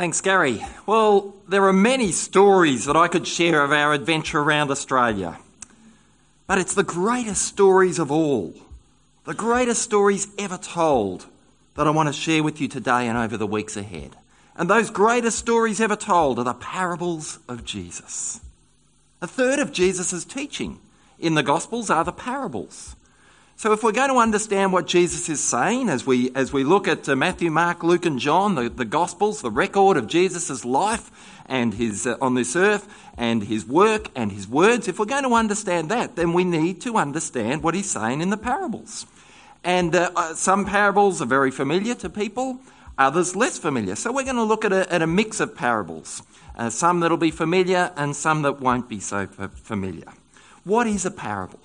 Thanks, Gary. Well, there are many stories that I could share of our adventure around Australia. But it's the greatest stories of all, the greatest stories ever told, that I want to share with you today and over the weeks ahead. And those greatest stories ever told are the parables of Jesus. A third of Jesus' teaching in the Gospels are the parables. So, if we're going to understand what Jesus is saying as we, as we look at uh, Matthew, Mark, Luke, and John, the, the Gospels, the record of Jesus' life and his, uh, on this earth, and his work and his words, if we're going to understand that, then we need to understand what he's saying in the parables. And uh, uh some parables are very familiar to people, others less familiar. So, we're going to look at a, at a mix of parables uh, some that'll be familiar and some that won't be so familiar. What is a parable?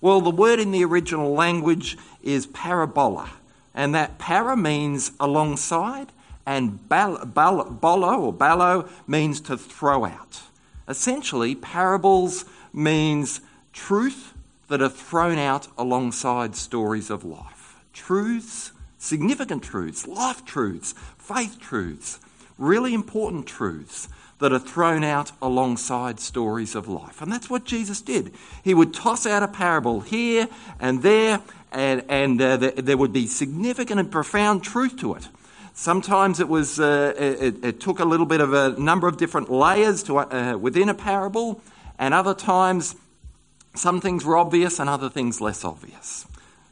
Well, the word in the original language is parabola, and that para means alongside, and bolo or ballo means to throw out. Essentially, parables means truth that are thrown out alongside stories of life. Truths, significant truths, life truths, faith truths, really important truths that are thrown out alongside stories of life. And that's what Jesus did. He would toss out a parable here and there, and, and uh, there, there would be significant and profound truth to it. Sometimes it was uh, it, it, took a little bit of a number of different layers to, uh, within a parable, and other times some things were obvious and other things less obvious.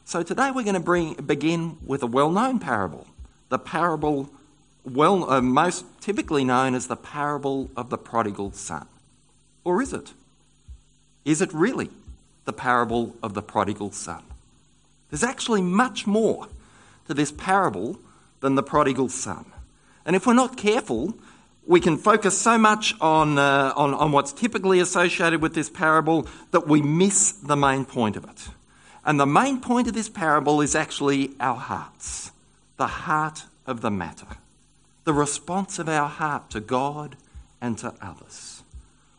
So today we're going to bring, begin with a well-known parable, the parable well, uh, most typically known as the parable of the prodigal son. Or is it? Is it really the parable of the prodigal son? There's actually much more to this parable than the prodigal son. And if we're not careful, we can focus so much on, uh, on, on what's typically associated with this parable that we miss the main point of it. And the main point of this parable is actually our hearts, the heart of the matter the response of our heart to God and to others.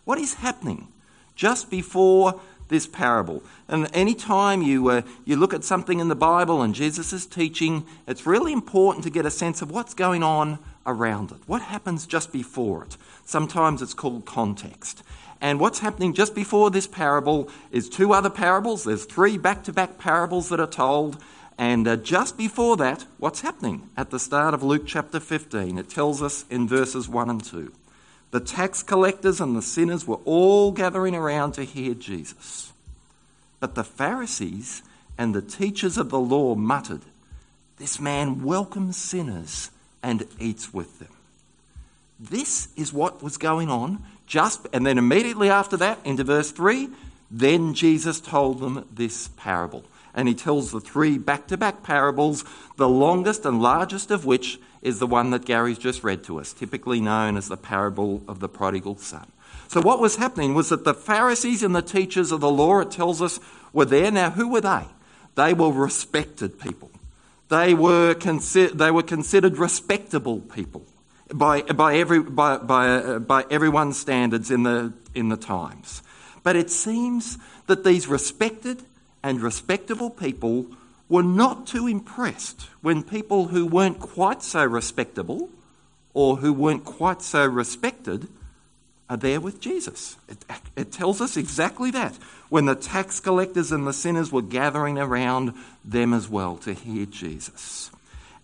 What is happening just before this parable? And any time you, uh, you look at something in the Bible and Jesus is teaching, it's really important to get a sense of what's going on around it. What happens just before it? Sometimes it's called context. And what's happening just before this parable is two other parables. There's three back to back parables that are told. And uh, just before that, what's happening? At the start of Luke chapter 15, it tells us in verses 1 and 2 the tax collectors and the sinners were all gathering around to hear Jesus. But the Pharisees and the teachers of the law muttered, This man welcomes sinners and eats with them. This is what was going on just, and then immediately after that, into verse 3, then Jesus told them this parable and he tells the three back to back parables, the longest and largest of which is the one that Gary's just read to us, typically known as the parable of the prodigal son. So, what was happening was that the Pharisees and the teachers of the law, it tells us, were there. Now, who were they? They were respected people. They were, consi- they were considered respectable people by, by, every, by, by, uh, by everyone's standards in the, in the times. But it seems that these respected and respectable people were not too impressed when people who weren't quite so respectable or who weren't quite so respected are there with Jesus. It, it, tells us exactly that when the tax collectors and the sinners were gathering around them as well to hear Jesus.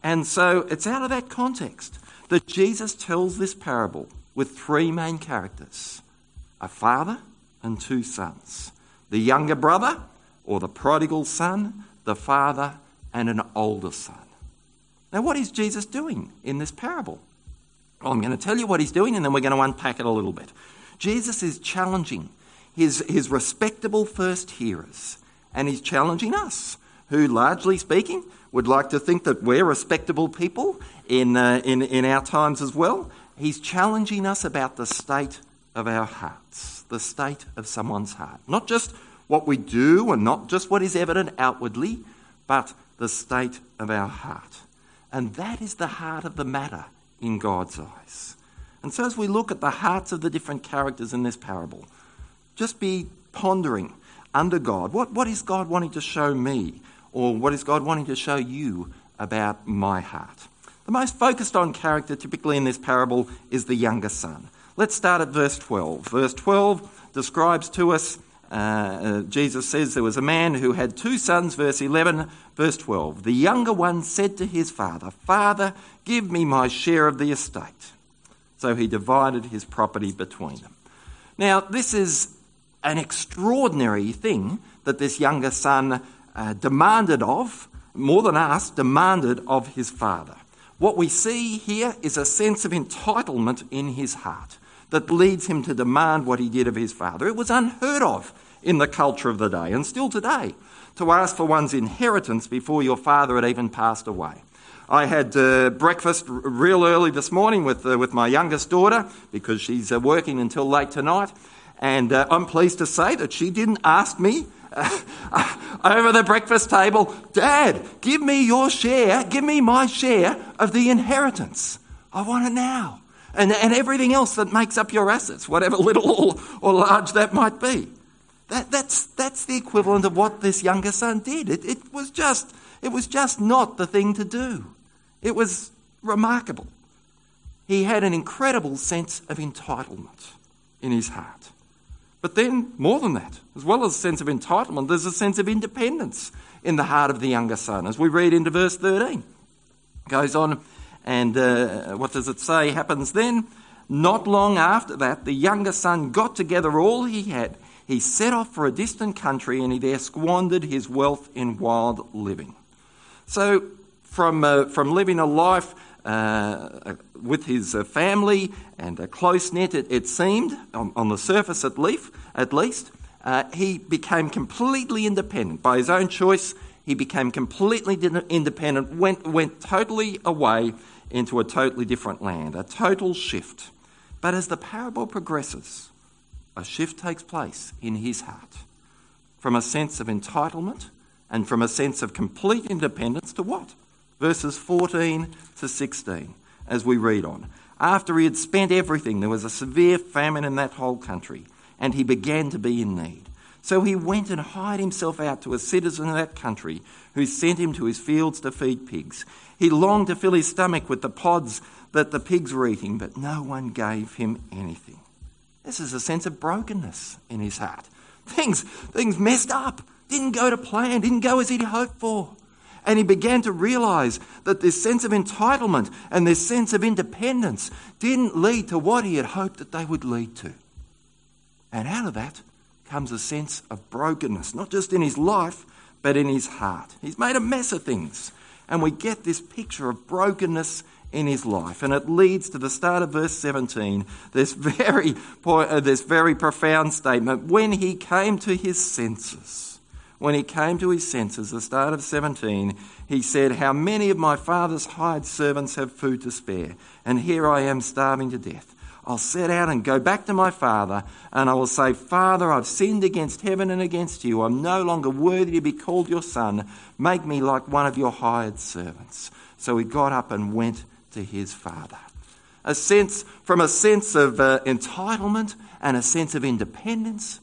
And so it's out of that context that Jesus tells this parable with three main characters a father and two sons. The younger brother or the prodigal son, the father, and an older son. Now, what is Jesus doing in this parable? Well, I'm going to tell you what he's doing and then we're going to unpack it a little bit. Jesus is challenging his, his respectable first hearers and he's challenging us, who, largely speaking, would like to think that we're respectable people in, uh, in, in our times as well. He's challenging us about the state of our hearts, the state of someone's heart. Not just what we do and not just what is evident outwardly, but the state of our heart. And that is the heart of the matter in God's eyes. And so, as we look at the hearts of the different characters in this parable, just be pondering under God what, what is God wanting to show me, or what is God wanting to show you about my heart? The most focused on character, typically in this parable, is the younger son. Let's start at verse 12. Verse 12 describes to us uh, uh, Jesus says there was a man who had two sons, verse 11, verse 12. The younger one said to his father, Father, give me my share of the estate. So he divided his property between them. Now, this is an extraordinary thing that this younger son uh, demanded of, more than asked, demanded of his father. What we see here is a sense of entitlement in his heart that leads him to demand what he did of his father. It was unheard of in the culture of the day, and still today, to ask for one's inheritance before your father had even passed away. I had uh, breakfast r- real early this morning with, uh, with my youngest daughter because she's uh, working until late tonight, and uh, I'm pleased to say that she didn't ask me over the breakfast table, Dad, give me your share, give me my share of the inheritance. I want it now and, and everything else that makes up your assets, whatever little or large that might be. That, that's, that's the equivalent of what this younger son did. It, it, was just, it was just not the thing to do. It was remarkable. He had an incredible sense of entitlement in his heart. But then, more than that, as well as a sense of entitlement, there's a sense of independence in the heart of the younger son. As we read into verse 13, it goes on, and uh, what does it say happens then? Not long after that, the younger son got together all he had. He set off for a distant country and he there squandered his wealth in wild living. So, from, uh, from living a life uh, with his uh, family and a close knit, it, it seemed, on, on, the surface at least, at least uh, he became completely independent. By his own choice, he became completely independent, went, went totally away into a totally different land, a total shift. But as the parable progresses, a shift takes place in his heart from a sense of entitlement and from a sense of complete independence to what? Verses 14 to 16, as we read on. After he had spent everything, there was a severe famine in that whole country, and he began to be in need. So he went and hired himself out to a citizen of that country who sent him to his fields to feed pigs. He longed to fill his stomach with the pods that the pigs were eating, but no one gave him anything. This is a sense of brokenness in his heart. Things, things messed up, didn't go to plan, didn't go as he'd hoped for. And he began to realize that this sense of entitlement and this sense of independence didn't lead to what he had hoped that they would lead to. And out of that comes a sense of brokenness, not just in his life, but in his heart. He's made a mess of things and we get this picture of brokenness in his life. And it leads to the start of verse 17, this very, uh, this very profound statement. When he came to his senses, when he came to his senses, the start of 17, he said, How many of my father's hired servants have food to spare? And here I am starving to death. I'll set out and go back to my father, and I will say, Father, I've sinned against heaven and against you. I'm no longer worthy to be called your son. Make me like one of your hired servants. So he got up and went to his father. A sense, from a sense of uh, entitlement and a sense of independence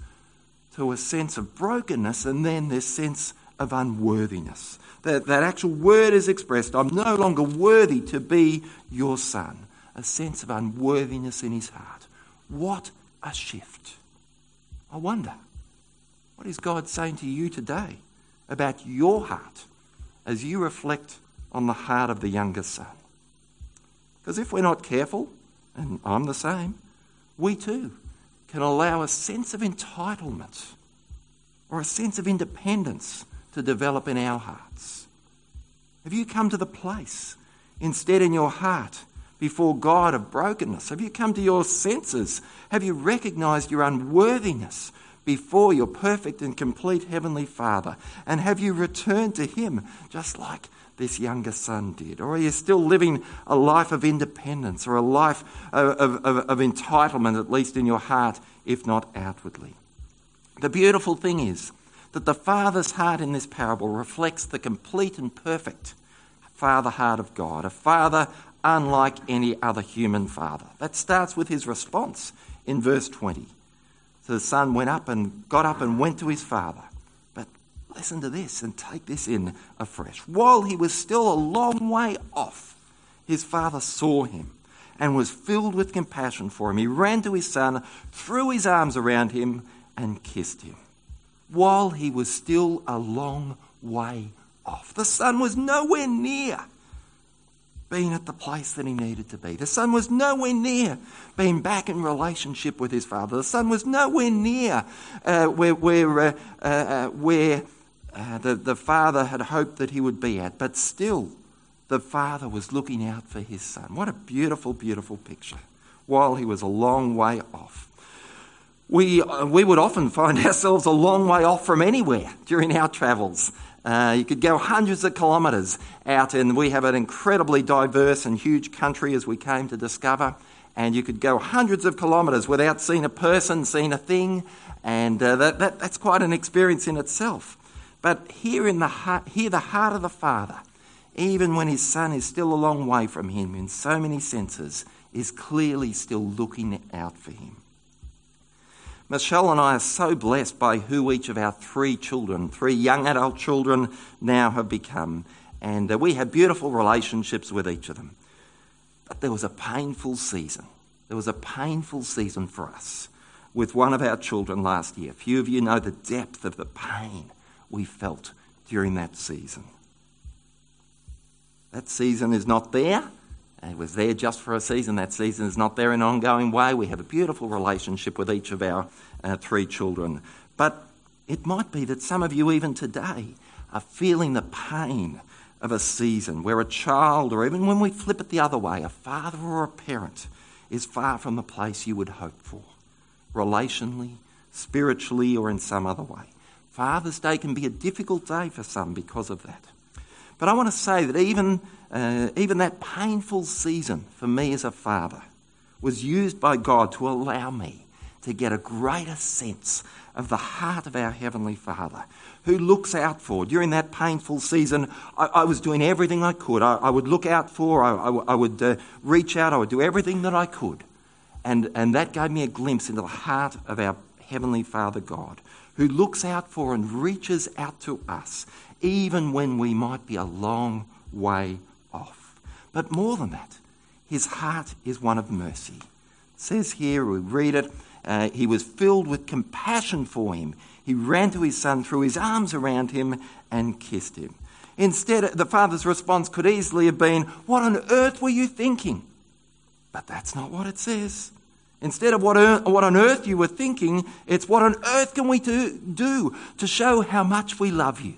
to a sense of brokenness, and then this sense of unworthiness. That, that actual word is expressed I'm no longer worthy to be your son a sense of unworthiness in his heart. What a shift. I wonder, what is God saying to you today about your heart as you reflect on the heart of the younger son? Because if we're not careful, and I'm the same, we too can allow a sense of entitlement or a sense of independence to develop in our hearts. Have you come to the place instead in your heart before God of brokenness? Have you come to your senses? Have you recognized your unworthiness before your perfect and complete Heavenly Father? And have you returned to Him just like this younger son did? Or are you still living a life of independence or a life of, of, of, entitlement, at least in your heart, if not outwardly? The beautiful thing is that the Father's heart in this parable reflects the complete and perfect Father heart of God, a Father unlike any other human father. That starts with his response in verse 20. So the son went up and got up and went to his father. Listen to this and take this in afresh. While he was still a long way off, his father saw him and was filled with compassion for him. He ran to his son, threw his arms around him, and kissed him while he was still a long way off. The son was nowhere near being at the place that he needed to be. The son was nowhere near being back in relationship with his father. The son was nowhere near uh, where, where, uh, uh where uh, the, the father had hoped that he would be at. But still, the father was looking out for his son. What a beautiful, beautiful picture while he was a long way off. We, uh, we would often find ourselves a long way off from anywhere during our travels. Uh, you could go hundreds of kilometres out, and we have an incredibly diverse and huge country as we came to discover. And you could go hundreds of kilometres without seeing a person, seeing a thing, and uh, that, that, that's quite an experience in itself. But here, in the heart, here, the heart of the Father, even when his Son is still a long way from him in so many senses, is clearly still looking out for him. Michelle and I are so blessed by who each of our three children, three young adult children, now have become. And uh, we have beautiful relationships with each of them. But there was a painful season. There was a painful season for us with one of our children last year. Few of you know the depth of the pain we felt during that season. That season is not there. It was there just for a season. That season is not there in an ongoing way. We have a beautiful relationship with each of our uh, three children. But it might be that some of you, even today, are feeling the pain of a season where a child, or even when we flip it the other way, a father or a parent is far from the place you would hope for, relationally, spiritually, or in some other way. Father's Day can be a difficult day for some because of that. But I want to say that even, uh, even that painful season for me as a father was used by God to allow me to get a greater sense of the heart of our Heavenly Father who looks out for. During that painful season, I, I was doing everything I could. I, I would look out for, I, I would uh, reach out, I would do everything that I could. And, and that gave me a glimpse into the heart of our Heavenly Father God who looks out for and reaches out to us even when we might be a long way off. But more than that, his heart is one of mercy. It says here, we read it, uh, he was filled with compassion for him. He ran to his son, threw his arms around him, and kissed him. Instead, the father's response could easily have been, What on earth were you thinking? But that's not what it says. Instead of what, what on earth you were thinking, it's what on earth can we do, do to show how much we love you?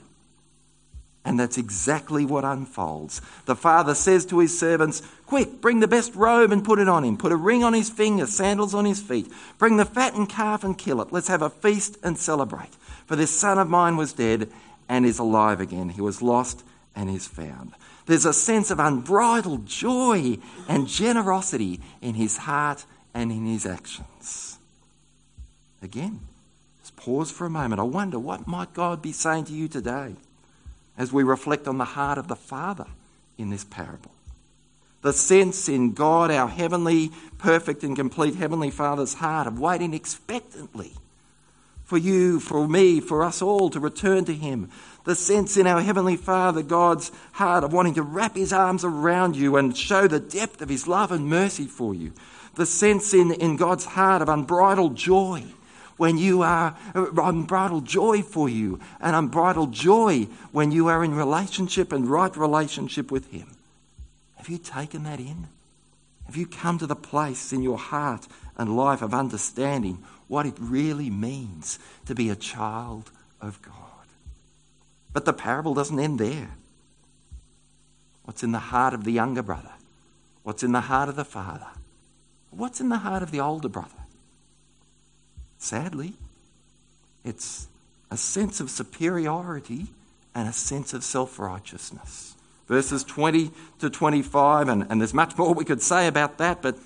And that's exactly what unfolds. The father says to his servants, Quick, bring the best robe and put it on him. Put a ring on his finger, sandals on his feet. Bring the fattened calf and kill it. Let's have a feast and celebrate. For this son of mine was dead and is alive again. He was lost and is found. There's a sense of unbridled joy and generosity in his heart and in his actions. Again, just pause for a moment. I wonder what might God be saying to you today? as we reflect on the heart of the Father in this parable. The sense in God, our heavenly, perfect, and complete Heavenly Father's heart of waiting expectantly for you, for me, for us all to return to Him. The sense in our Heavenly Father, God's heart of wanting to wrap His arms around you and show the depth of His love and mercy for you. The sense in, in God's heart of unbridled joy when you are uh, unbridled joy for you, and unbridled joy when you are in relationship and right relationship with Him. Have you taken that in? Have you come to the place in your heart and life of understanding what it really means to be a child of God? But the parable doesn't end there. What's in the heart of the younger brother? What's in the heart of the father? What's in the heart of the older brother? Sadly, it's a sense of superiority and a sense of self righteousness. Verses 20 to 25, and, and there's much more we could say about that, but,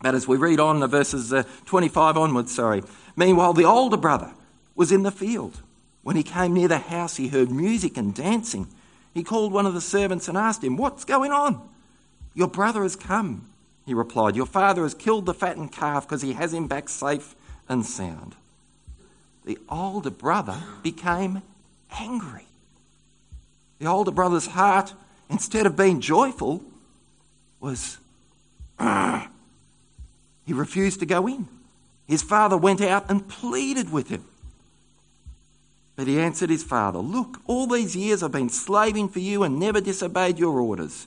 but as we read on, the verses uh, 25 onwards, sorry. Meanwhile, the older brother was in the field. When he came near the house, he heard music and dancing. He called one of the servants and asked him, What's going on? Your brother has come, he replied. Your father has killed the fattened calf because he has him back safe and sound. The older brother became angry. The older brother's heart, instead of being joyful, was he refused to go in. His father went out and pleaded with him. But he answered his father, Look, all these years I've been slaving for you and never disobeyed your orders.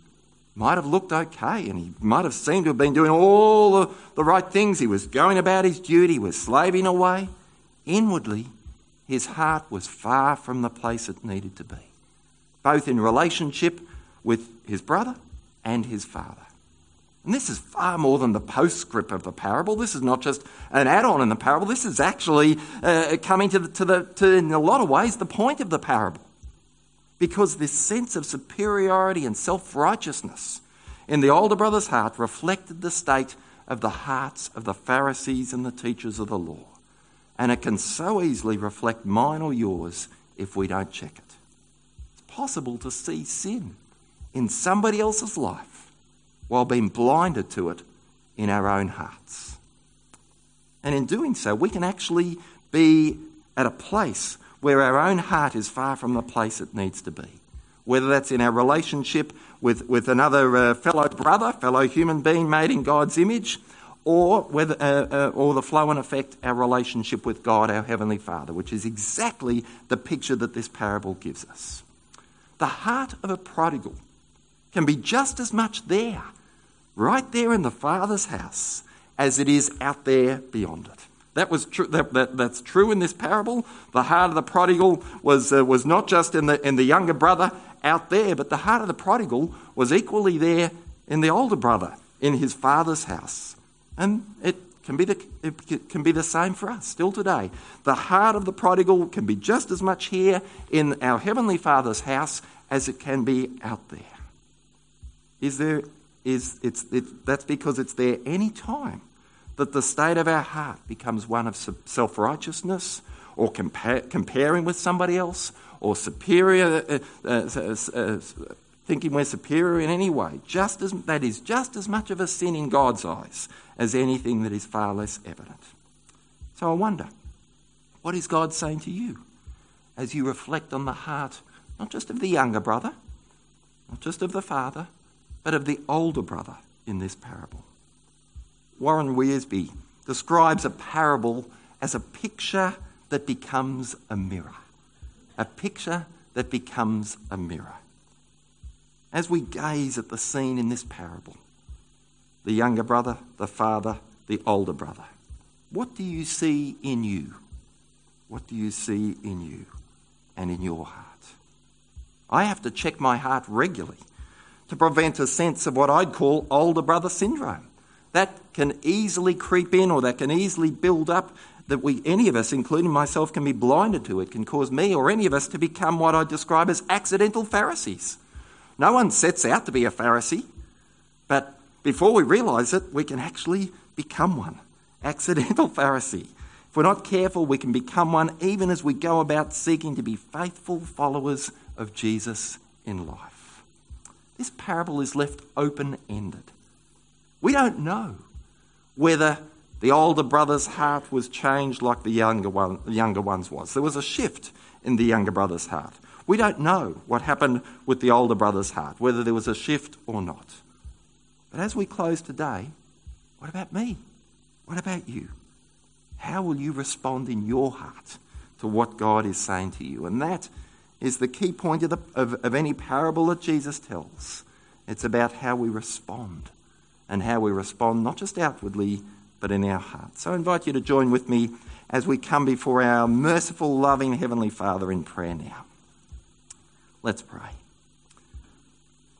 might have looked okay and he might have seemed to have been doing all the, the right things. He was going about his duty, was slaving away. Inwardly, his heart was far from the place it needed to be, both in relationship with his brother and his father. And this is far more than the postscript of the parable. This is not just an add on in the parable. This is actually uh, coming to, the, to, the, to, in a lot of ways, the point of the parable. Because this sense of superiority and self righteousness in the older brother's heart reflected the state of the hearts of the Pharisees and the teachers of the law. And it can so easily reflect mine or yours if we don't check it. It's possible to see sin in somebody else's life while being blinded to it in our own hearts. And in doing so, we can actually be at a place where our own heart is far from the place it needs to be. Whether that's in our relationship with, with another uh, fellow brother, fellow human being made in God's image, or, whether, uh, uh, or the flow and effect our relationship with God, our Heavenly Father, which is exactly the picture that this parable gives us. The heart of a prodigal can be just as much there right there in the Father's house as it is out there beyond it. That was true. That, that, that's true in this parable. The heart of the prodigal was, uh, was not just in the, in the younger brother out there, but the heart of the prodigal was equally there in the older brother in his father's house. And it can be the, it can be the same for us still today. The heart of the prodigal can be just as much here in our Heavenly Father's house as it can be out there. Is there is it's, it, that's because it's there any time that the state of our heart becomes one of self righteousness or compa- comparing with somebody else or superior, uh, uh, uh, uh, thinking we're superior in any way. Just as, that is just as much of a sin in God's eyes as anything that is far less evident. So I wonder, what is God saying to you as you reflect on the heart, not just of the younger brother, not just of the father, but of the older brother in this parable. Warren Wiersbe describes a parable as a picture that becomes a mirror. A picture that becomes a mirror. As we gaze at the scene in this parable, the younger brother, the father, the older brother, what do you see in you? What do you see in you and in your heart? I have to check my heart regularly to prevent a sense of what I'd call older brother syndrome. That can easily creep in or that can easily build up that we, any of us, including myself, can be blinded to. It can cause me or any of us to become what I describe as accidental Pharisees. No one sets out to be a Pharisee, but before we realise it, we can actually become one. Accidental Pharisee. If we're not careful, we can become one even as we go about seeking to be faithful followers of Jesus in life this parable is left open ended. We don't know whether the older brother's heart was changed like the younger, one, the younger one's was. There was a shift in the younger brother's heart. We don't know what happened with the older brother's heart, whether there was a shift or not. But as we close today, what about me? What about you? How will you respond in your heart to what God is saying to you? And that is the key point of, the, of, of any parable that Jesus tells. It's about how we respond, and how we respond not just outwardly, but in our hearts. So I invite you to join with me as we come before our merciful, loving Heavenly Father in prayer now. Let's pray.